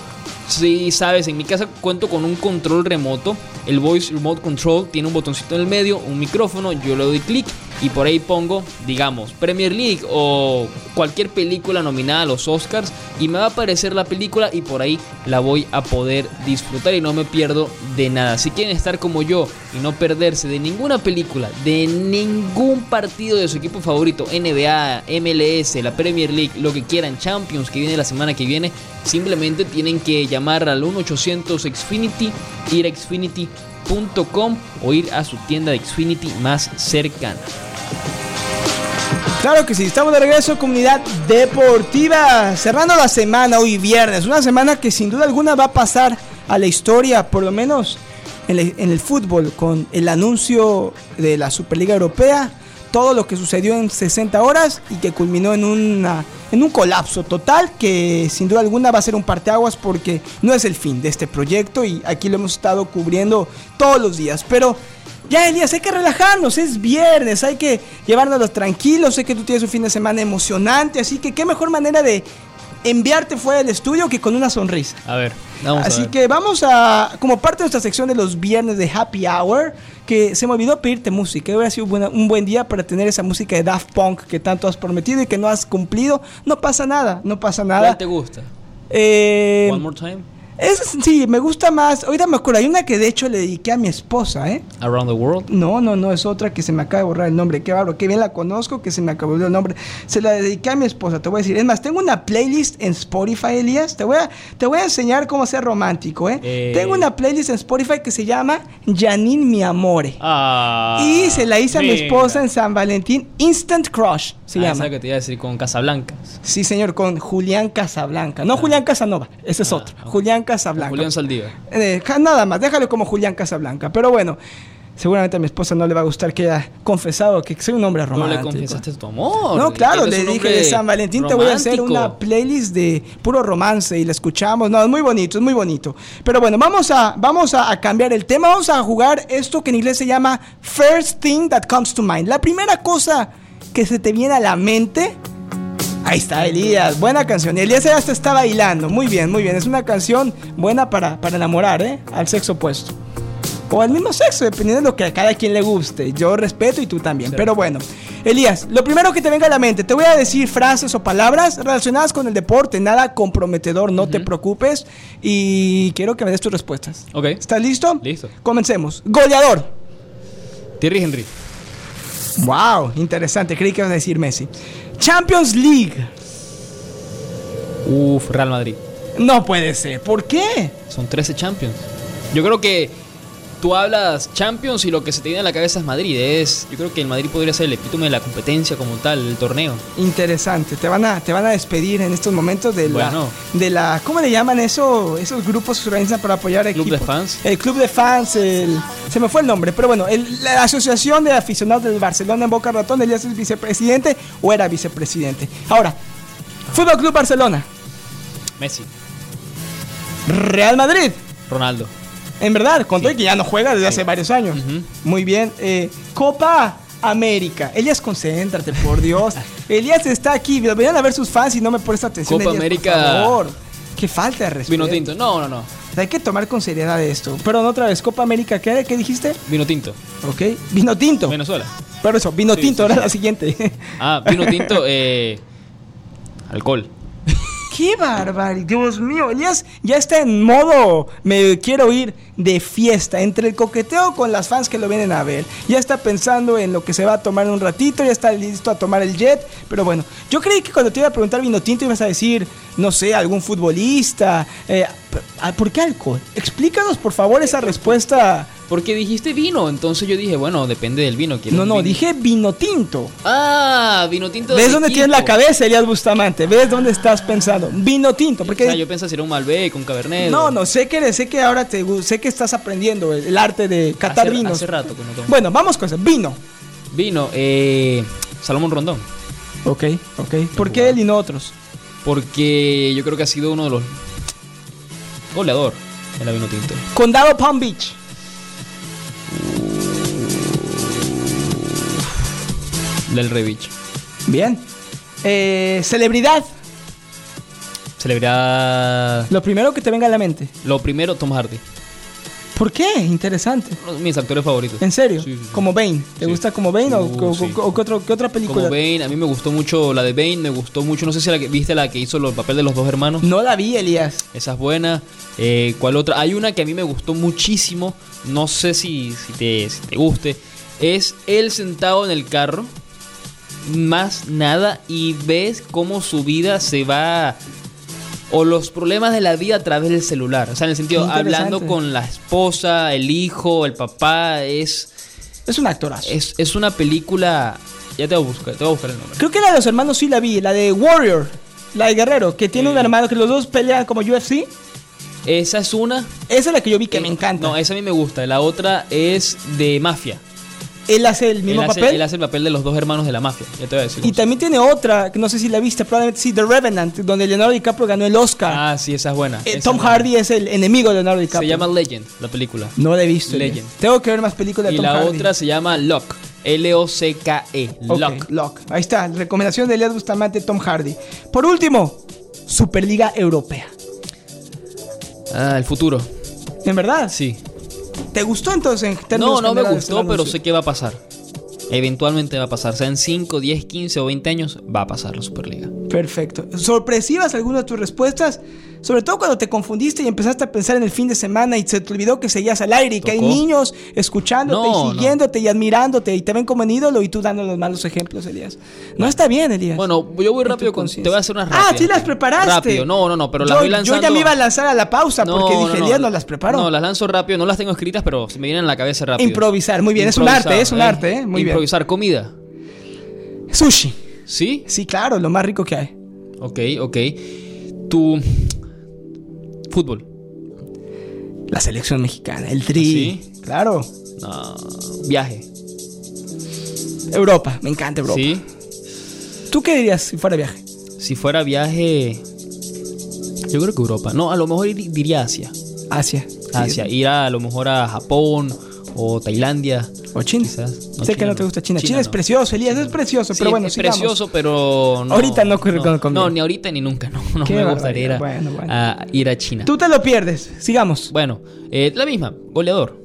si sabes, en mi casa cuento con un control remoto El Voice Remote Control tiene un botoncito en el medio, un micrófono, yo le doy clic y por ahí pongo, digamos, Premier League o cualquier película nominada a los Oscars y me va a aparecer la película y por ahí la voy a poder disfrutar y no me pierdo de nada. Si quieren estar como yo y no perderse de ninguna película, de ningún partido de su equipo favorito, NBA, MLS, la Premier League, lo que quieran, Champions que viene la semana que viene, simplemente tienen que llamar al 1800 Xfinity, ir a xfinity.com o ir a su tienda de Xfinity más cercana. Claro que sí, estamos de regreso, comunidad deportiva, cerrando la semana hoy viernes, una semana que sin duda alguna va a pasar a la historia, por lo menos en, el, en el fútbol, con el anuncio de la Superliga Europea, todo lo que sucedió en 60 horas y que culminó en, en un colapso total que sin duda alguna va a ser un parteaguas porque no es el fin de este proyecto y aquí lo hemos estado cubriendo todos los días, pero ya, Elías, hay que relajarnos, es viernes, hay que llevárnoslos tranquilos. Sé que tú tienes un fin de semana emocionante, así que qué mejor manera de enviarte fuera del estudio que con una sonrisa. A ver, vamos Así a ver. que vamos a, como parte de nuestra sección de los viernes de Happy Hour, que se me olvidó pedirte música. Hoy ha sido buena- un buen día para tener esa música de Daft Punk que tanto has prometido y que no has cumplido. No pasa nada, no pasa nada. ¿Cuál te gusta? Eh, One More Time, es- sí, me gusta más. Ahorita me acuerdo, hay una que de hecho le dediqué a mi esposa, ¿eh? Around the World. No, no, no, es otra que se me acaba de borrar el nombre. Qué bárbaro, qué bien la conozco, que se me acabó el nombre. Se la dediqué a mi esposa, te voy a decir. Es más, tengo una playlist en Spotify, Elías. Te voy a, te voy a enseñar cómo ser romántico, ¿eh? Eh. Tengo una playlist en Spotify que se llama Janine Mi Amore. Ah, y se la hice a mi esposa en San Valentín. Instant Crush se ah, llama. que te iba a decir con Casablanca. Sí, señor, con Julián Casablanca. No Julián Casanova, ese es Ah, otro. ah. Julián Casablanca. Julián Saldívar. Eh, nada más, déjalo como Julián Casablanca. Pero bueno, seguramente a mi esposa no le va a gustar que haya confesado que soy un hombre No romántico. le confesaste tu amor. No, claro, le dije de San Valentín te voy a hacer romántico. una playlist de puro romance y la escuchamos. No, es muy bonito, es muy bonito. Pero bueno, vamos a, vamos a cambiar el tema. Vamos a jugar esto que en inglés se llama First Thing That Comes to Mind. La primera cosa que se te viene a la mente. Ahí está, Elías. Buena canción. Elías ya hasta está bailando. Muy bien, muy bien. Es una canción buena para, para enamorar, ¿eh? Al sexo opuesto. O al mismo sexo, dependiendo de lo que a cada quien le guste. Yo respeto y tú también. Sí. Pero bueno, Elías, lo primero que te venga a la mente, te voy a decir frases o palabras relacionadas con el deporte. Nada comprometedor, no te preocupes. Y quiero que me des tus respuestas. Ok. ¿Estás listo? Listo. Comencemos. Goleador. Thierry Henry. Wow, interesante. Creí que ibas a decir Messi. Champions League. Uf, Real Madrid. No puede ser. ¿Por qué? Son 13 Champions. Yo creo que tú hablas Champions y lo que se te viene a la cabeza es Madrid. Es, yo creo que el Madrid podría ser el epítome de la competencia como tal, el torneo. Interesante. Te van a, te van a despedir en estos momentos de la, Bueno. de la. ¿Cómo le llaman eso? Esos grupos que se organizan para apoyar Club equipos. de fans. El club de fans, el, se me fue el nombre, pero bueno, el- la asociación de aficionados del Barcelona en Boca Ratón, Elías es vicepresidente o era vicepresidente. Ahora, Fútbol Club Barcelona, Messi, Real Madrid. Ronaldo. En verdad, con todo y que ya no juega desde hace varios años. Muy bien. eh, Copa América. Elías, concéntrate, por Dios. *laughs* Elías está aquí. Venían a ver sus fans y no me pones atención. Copa Elías, América. Por favor. Qué falta de respeto. Vino tinto. No, no, no. Hay que tomar con seriedad esto. Perdón, otra vez. Copa América, ¿qué, ¿Qué dijiste? Vino tinto. Ok. Vino tinto. Venezuela. Pero eso, vino Sí, tinto sí, era la siguiente. Ah, vino tinto, *laughs* eh, alcohol. ¡Qué barbaridad! Dios mío, ya está en modo me quiero ir de fiesta. Entre el coqueteo con las fans que lo vienen a ver. Ya está pensando en lo que se va a tomar en un ratito. Ya está listo a tomar el jet. Pero bueno, yo creí que cuando te iba a preguntar vino tinto ibas a decir, no sé, algún futbolista. eh, ¿Por qué alcohol? Explícanos por favor esa respuesta. Porque dijiste vino, entonces yo dije, bueno, depende del vino. ¿quieres No, no, vino? dije vino tinto. Ah, vino tinto. ¿Ves dónde tienes la cabeza, Elías Bustamante? ¿Ves dónde estás pensando? Vino tinto. Porque O sea, yo pensé si era un Malbec, un Cabernet. No, no, sé que, sé que ahora te sé que estás aprendiendo el, el arte de catar hace, vinos. Hace rato que no tomo. Bueno, vamos con eso. Vino. Vino, eh, Salomón Rondón. Ok, ok. ¿Por qué él y no otros? Porque yo creo que ha sido uno de los goleador en la vino tinto. Condado Palm Beach. Del Revich. Bien. Eh, celebridad. Celebridad. Lo primero que te venga a la mente. Lo primero, Tom Hardy. ¿Por qué? Interesante. Uno de mis actores favoritos. ¿En serio? Sí, sí, sí. Como Bane. ¿Te gusta como Bane o, Uh, o- sí. o- o qué, otro- qué otra película? Como Bane, a mí me gustó mucho la de Bane, me gustó mucho, no sé si la que, viste la que hizo el papel de los dos hermanos. No la vi, Elías. Esa es buena. Eh, ¿Cuál otra? Hay una que a mí me gustó muchísimo. No sé si, si, te, si te guste. Es él sentado en el carro. Más nada. Y ves cómo su vida se va. O los problemas de la vida a través del celular. O sea, en el sentido, hablando con la esposa, el hijo, el papá. Es, Es un actorazo. es, es una película. Ya te voy a buscar, te voy a buscar el nombre. Creo que la de los hermanos sí la vi. La de Warrior. La de Guerrero. Que tiene un Sí. hermano que los dos pelean como UFC. Esa es una. Esa es la que yo vi que Eh, me encanta. No, esa a mí me gusta. La otra es de mafia. Él hace el mismo él hace, papel. Él hace el papel de los dos hermanos de la mafia. Ya te voy a decir. Y también tiene otra, que no sé si la viste, probablemente sí, The Revenant, donde Leonardo DiCaprio ganó el Oscar. Ah, sí, esa es buena. Eh, esa Tom es buena. Hardy es el enemigo de Leonardo DiCaprio. Se llama Legend, la película. No la he visto. Legend. Tengo que ver más películas de Y Tom la Hardy. otra se llama Lock. L-O-C-K-E. Ok, Lock. Lock. Ahí está, recomendación de Elías Bustamante, Tom Hardy. Por último, Superliga Europea. Ah, el futuro. ¿En verdad? Sí. ¿Te gustó entonces en No, no me gustó, pero sé que va a pasar. Eventualmente va a pasar. Sea en 5, 10, 15 o 20 años, va a pasar la Superliga. Perfecto. ¿Sorpresivas algunas de tus respuestas? Sobre todo cuando te confundiste y empezaste a pensar en el fin de semana y se te olvidó que seguías al aire y que hay niños escuchándote No, y siguiéndote y admirándote y te ven como un ídolo y tú dando los malos ejemplos, Elías. No está bien, Elías. Bueno, yo voy En rápido con. Te voy a hacer unas Ah, rápidas. sí las preparaste. Rápido. No, no, no, pero las yo, voy yo lanzando. ya me iba a lanzar a la pausa porque dije, Elías no las preparó. No, las lanzo rápido. No las tengo escritas, pero se me vienen a la cabeza rápido. Improvisar, muy bien. Es un Improvisar, arte, es un arte, ¿eh? Muy bien. Improvisar comida. Sushi. ¿Sí? Sí, claro, lo más rico que hay. Ok, ok. Tu. Fútbol. La selección mexicana, el tri. ¿Sí? Claro. No. Viaje. Europa, me encanta Europa. ¿Sí? ¿Tú qué dirías si fuera viaje? Si fuera viaje. Yo creo que Europa. No, a lo mejor ir- diría Asia. Asia. Sí. Asia. Ir a, a lo mejor a Japón o Tailandia. O China. Quizás. No, sé que no te no. gusta China. China, China es no. precioso, Elías, es precioso, Sí, pero bueno, es sigamos. precioso, pero no, Ahorita no ocurre con- conmigo. No, ni ahorita ni nunca. *laughs* No, no Qué me gustaría ir a, barbaridad. Bueno, bueno. a ir a China. Tú te lo pierdes. Sigamos. Bueno, eh, la misma, goleador.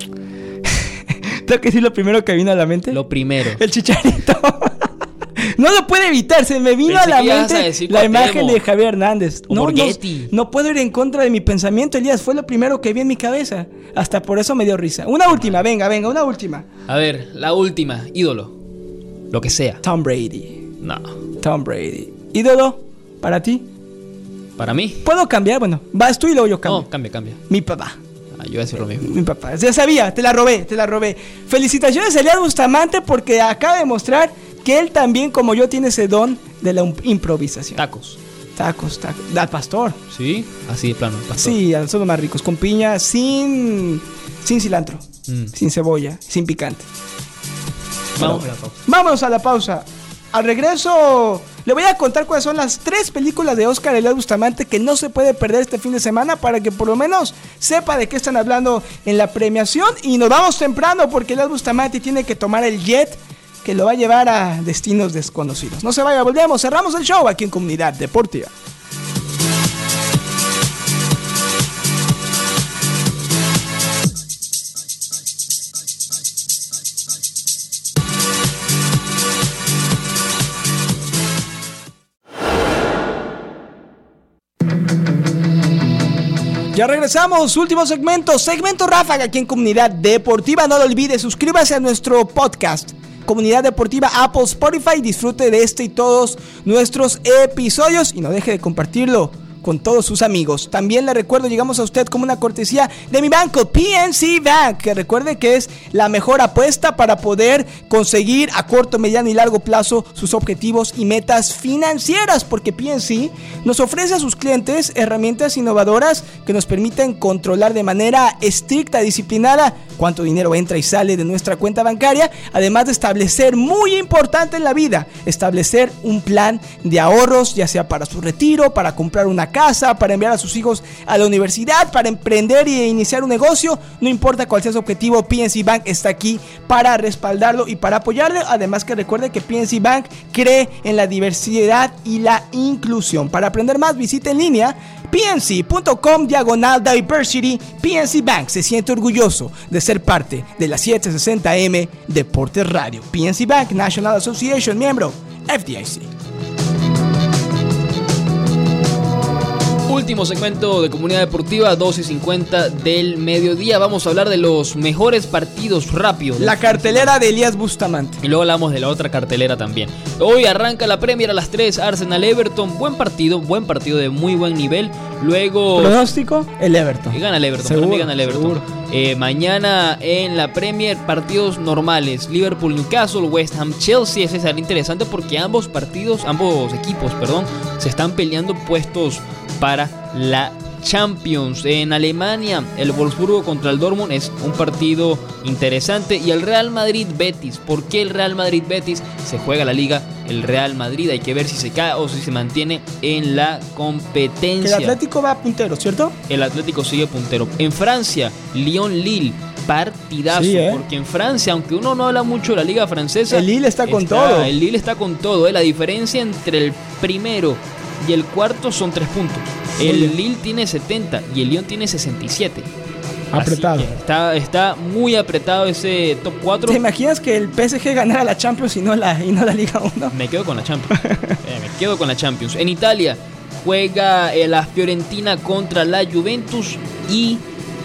*laughs* Tengo que decir lo primero que vino a la mente. Lo primero. El chicharito. *laughs* no lo puede evitar. Se me vino Pensé a la a mente la imagen de Javier Hernández. No, no, puedo ir en contra de mi pensamiento, Elías. Fue lo primero que vi en mi cabeza. Hasta por eso me dio risa. Una última, venga, venga, una última. A ver, la última, ídolo. Lo que sea. Tom Brady. No. Tom Brady. ¿Ídolo? ¿Para ti? Para mí. ¿Puedo cambiar? Bueno, vas tú y luego yo cambio. No, cambia, cambia. Mi papá. Ah, yo voy a decir lo mismo. Mi papá. Ya sabía, te la robé, te la robé. Felicitaciones a Elias Bustamante porque acaba de mostrar que él también, como yo, tiene ese don de la improvisación. Tacos. Tacos, tacos. Al pastor. ¿Sí? Así de plano. pastor. Sí, son los más ricos. Con piña, sin, sin cilantro, Mm. sin cebolla, sin picante. Vamos a la pausa. Vámonos a la pausa. Al regreso, le voy a contar cuáles son las tres películas de Oscar Elias Bustamante que no se puede perder este fin de semana para que por lo menos sepa de qué están hablando en la premiación. Y nos vamos temprano porque Elias Bustamante tiene que tomar el jet que lo va a llevar a destinos desconocidos. No se vaya, volvemos, cerramos el show aquí en Comunidad Deportiva. Ya regresamos, último segmento, segmento Ráfaga aquí en Comunidad Deportiva. No lo olvide, suscríbase a nuestro podcast. Comunidad Deportiva Apple Spotify, disfrute de este y todos nuestros episodios. Y no deje de compartirlo con todos sus amigos. También le recuerdo, llegamos a usted como una cortesía de mi banco, PNC Bank, que recuerde que es la mejor apuesta para poder conseguir a corto, mediano y largo plazo sus objetivos y metas financieras, porque PNC nos ofrece a sus clientes herramientas innovadoras que nos permiten controlar de manera estricta, disciplinada, cuánto dinero entra y sale de nuestra cuenta bancaria, además de establecer, muy importante en la vida, establecer un plan de ahorros, ya sea para su retiro, para comprar una casa, para enviar a sus hijos a la universidad, para emprender e iniciar un negocio, no importa cuál sea su objetivo, PNC Bank está aquí para respaldarlo y para apoyarle. Además que recuerde que PNC Bank cree en la diversidad y la inclusión. Para aprender más, visite en línea pnc.com diagonal diversity. PNC Bank se siente orgulloso de ser parte de la 760M Deportes Radio. PNC Bank National Association, miembro FDIC. Último segmento de Comunidad Deportiva, 2 y 50 del mediodía. Vamos a hablar de los mejores partidos rápidos. La cartelera de Elías Bustamante. Y luego hablamos de la otra cartelera también. Hoy arranca la Premier a las 3, Arsenal Everton. Buen partido, buen partido de muy buen nivel. Luego. Pronóstico: el Everton. Y gana el Everton, Seguro, gana el Everton. Eh, mañana en la Premier, partidos normales. Liverpool, Newcastle, West Ham, Chelsea. Ese será interesante porque ambos partidos, ambos equipos, perdón, se están peleando puestos para la Champions. En Alemania, el Wolfsburgo contra el Dortmund es un partido interesante. Y el Real Madrid-Betis. ¿Por qué el Real Madrid-Betis? Se juega la liga el Real Madrid. Hay que ver si se cae o si se mantiene en la competencia. el Atlético va puntero, ¿cierto? El Atlético sigue puntero. En Francia, Lyon-Lille. Partidazo, Sí, ¿eh? porque en Francia, aunque uno no habla mucho de la liga francesa, El Lille está con todo. El Lille está con todo. ¿eh? La diferencia entre el primero y el cuarto son tres puntos. Muy El. Lille tiene 70 y el Lyon tiene 67. Así Apretado. está, está muy apretado ese top 4. ¿Te imaginas que el PSG ganara la Champions y no la, y no la Liga 1? Me quedo con la Champions. *laughs* Eh, me quedo con la Champions. En Italia juega eh, la Fiorentina contra la Juventus y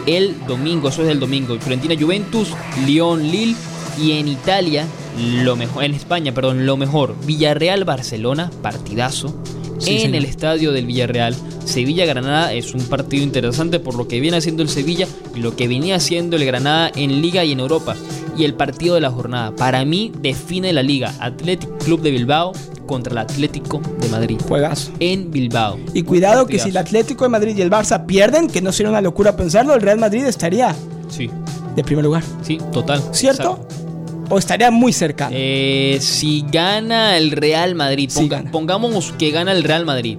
el domingo, eso es el domingo. Fiorentina Juventus, Lyon Lille y en Italia lo mejor, en España, perdón, lo mejor. Villarreal Barcelona, partidazo. Sí, en señor. el estadio del Villarreal, Sevilla Granada es un partido interesante por lo que viene haciendo el Sevilla y lo que venía haciendo el Granada en Liga y en Europa. Y el partido de la jornada, para mí, define la liga. Athletic Club de Bilbao contra el Atlético de Madrid. Juegazo. En Bilbao. Y cuidado que si el. Atlético de Madrid y el Barça pierden, que no sería una locura pensarlo, el Real Madrid estaría Sí, de primer lugar. sí, total. ¿Cierto? Exacto. O estaría muy cercano. Eh, si gana el Real Madrid, Sí ponga- gana. pongamos que gana el Real Madrid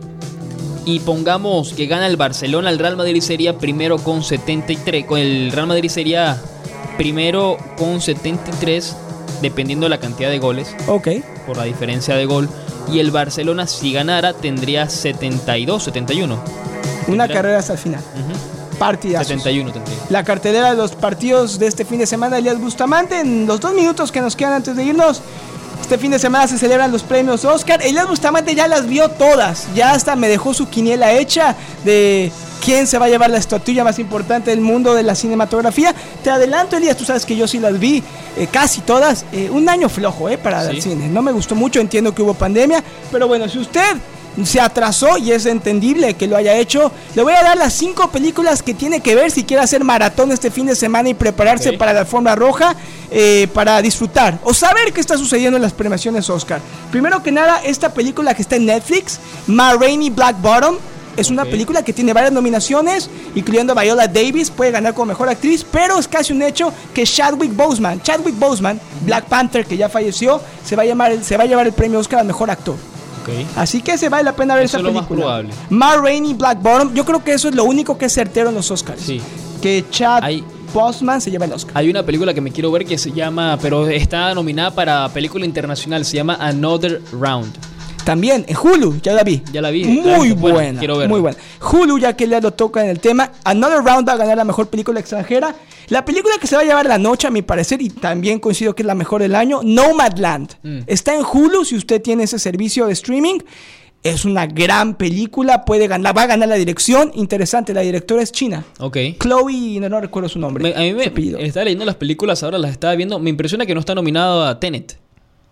y pongamos que gana el Barcelona, el Real Madrid sería primero con 73, con el Real Madrid sería primero con 73 dependiendo de la cantidad de goles ok. por la diferencia de gol y el Barcelona si ganara tendría 72, 71. Una Tendrá- carrera hasta el final. Ujú, Partidazos. 71 tendría. La cartelera de los partidos de este fin de semana, Elías Bustamante. En los dos minutos que nos quedan antes de irnos, este fin de semana se celebran los premios Oscar. Elías Bustamante ya las vio todas. Ya hasta me dejó su quiniela hecha de quién se va a llevar la estatuilla más importante del mundo de la cinematografía. Te adelanto, Elías, tú sabes que yo sí las vi eh, casi todas. Eh, un año flojo eh, para Sí. el cine. No me gustó mucho, entiendo que hubo pandemia. Pero bueno, si usted se atrasó y es entendible que lo haya hecho. Le voy a dar las cinco películas que tiene que ver si quiere hacer maratón este fin de semana y prepararse para la alfombra roja eh, para disfrutar o saber qué está sucediendo en las premiaciones Oscar. Primero que nada, esta película que está en Netflix, Ma Rainey Black Bottom. Es una película que tiene varias nominaciones, incluyendo a Viola Davis, puede ganar como mejor actriz, pero es casi un hecho que Chadwick Boseman, Chadwick Boseman, Black Panther, que ya falleció, se va a, llamar, se va a llevar el premio Oscar al mejor actor. Así que se vale la pena ver Eso es más película. probable. Ma Rainey Black Bottom, yo creo que eso es lo único que es certero en los Oscars. Sí. Que Chad Hay- Boseman se lleva el Oscar. Hay una película que me quiero ver que se llama, pero está nominada para película internacional, se llama Another Round. También en Hulu, ya la vi. Ya la vi. Muy buena, buena. quiero verla. Muy buena. Hulu, ya que le lo toca en el tema. Another Round va a ganar la mejor película extranjera. La película que se va a llevar la noche, a mi parecer, y también coincido que es la mejor del año, Nomadland. Mm. Está en Hulu si usted tiene ese servicio de streaming. Es una gran película, puede ganar, va a ganar la dirección. Interesante, la directora es china. Ok. Chloe, no, no recuerdo su nombre. Me- a mí me estaba leyendo las películas, ahora las estaba viendo. Me impresiona que no está nominado a Tenet.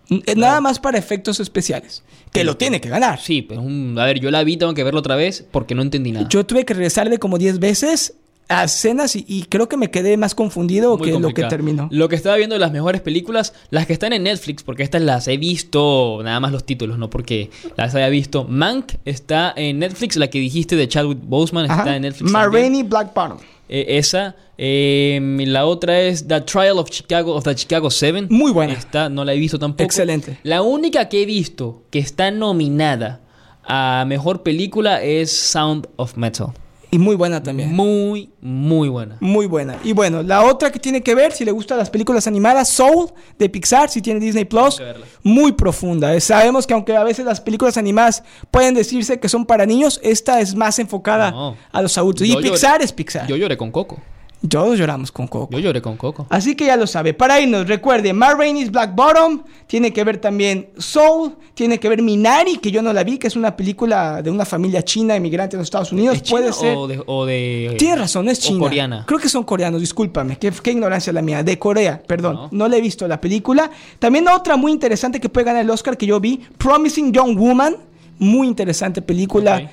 Eh, Nada más para efectos especiales. Que lo tiene que ganar. Sí, pues un, a ver, yo la vi, tengo que verla otra vez porque no entendí nada. Yo tuve que regresarle como 10 veces a escenas y, y creo que me quedé más confundido Muy que lo que terminó. Lo que estaba viendo de las mejores películas, las que están en Netflix, porque estas las he visto, nada más los títulos, no porque las haya visto. Mank está en Netflix, la que dijiste de Chadwick Boseman Ajá. está en Netflix. Ma también. Rainey Black Bottom. Eh, esa. Eh, la otra es The Trial of Chicago of the Chicago 7. Muy buena. Está, no la he visto tampoco. Excelente. La única que he visto que está nominada a mejor película es Sound of Metal. Y muy buena también. Muy, muy buena. Muy buena. Y bueno, la otra que tiene que ver, si le gustan las películas animadas, Soul de Pixar, si tiene Disney Plus, muy profunda. Eh, Sabemos que aunque a veces las películas animadas pueden decirse que son para niños, esta es más enfocada No. a los adultos. Y lloré- Pixar es Pixar. Yo lloré con Coco. Todos lloramos con Coco. Yo lloré con Coco. Así que ya lo sabe. Para irnos, recuerde, Ma Rainey's Black Bottom, tiene que ver también Soul, tiene que ver Minari, que yo no la vi, que es una película de una familia china emigrante en los Estados Unidos. ¿Es china Puede ser. O de, o de- Tienes razón, es o china. coreana. Creo que son coreanos, discúlpame. Qué, qué ignorancia la mía. De Corea, perdón. No. No. le he visto la película. También otra muy interesante que puede ganar el Oscar que yo vi, Promising Young Woman. Muy interesante película.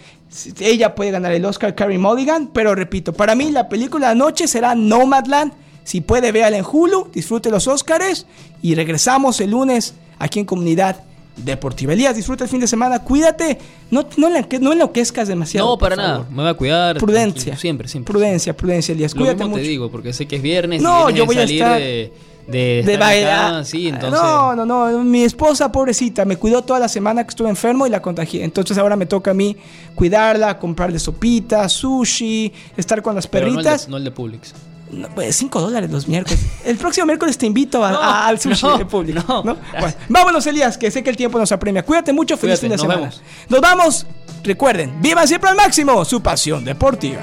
Ella puede ganar el Oscar, Carrie Mulligan. Pero repito, para mí la película de anoche será Nomadland. Si puede, véala en Hulu, disfrute los Oscars. Y regresamos el lunes aquí en Comunidad Deportiva. Elías, disfruta el fin de semana. Cuídate. No, no, no enloquezcas demasiado. No, para nada. favor. Me voy a cuidar. Prudencia. Siempre, siempre. Prudencia, prudencia, Elías. Lo Cuídate mismo mucho. te digo, porque sé que es viernes. No, y yo voy a salir estar de, de, de bailar. sí, entonces. No, no, no. Mi esposa, pobrecita, me cuidó toda la semana que estuve enfermo y la contagié. Entonces ahora me toca a mí cuidarla, comprarle sopitas, sushi, estar con las pero no el de- perritas. No el de Publix. No, pues 5 dólares los miércoles. El próximo miércoles te invito a- *laughs* No, a- al sushi no, de público. no. Bueno, vámonos, Elías, que sé que el tiempo nos apremia. Cuídate mucho, feliz Cuídate, fin de semana. vemos. Nos vamos. Recuerden, vivan siempre al máximo su pasión deportiva.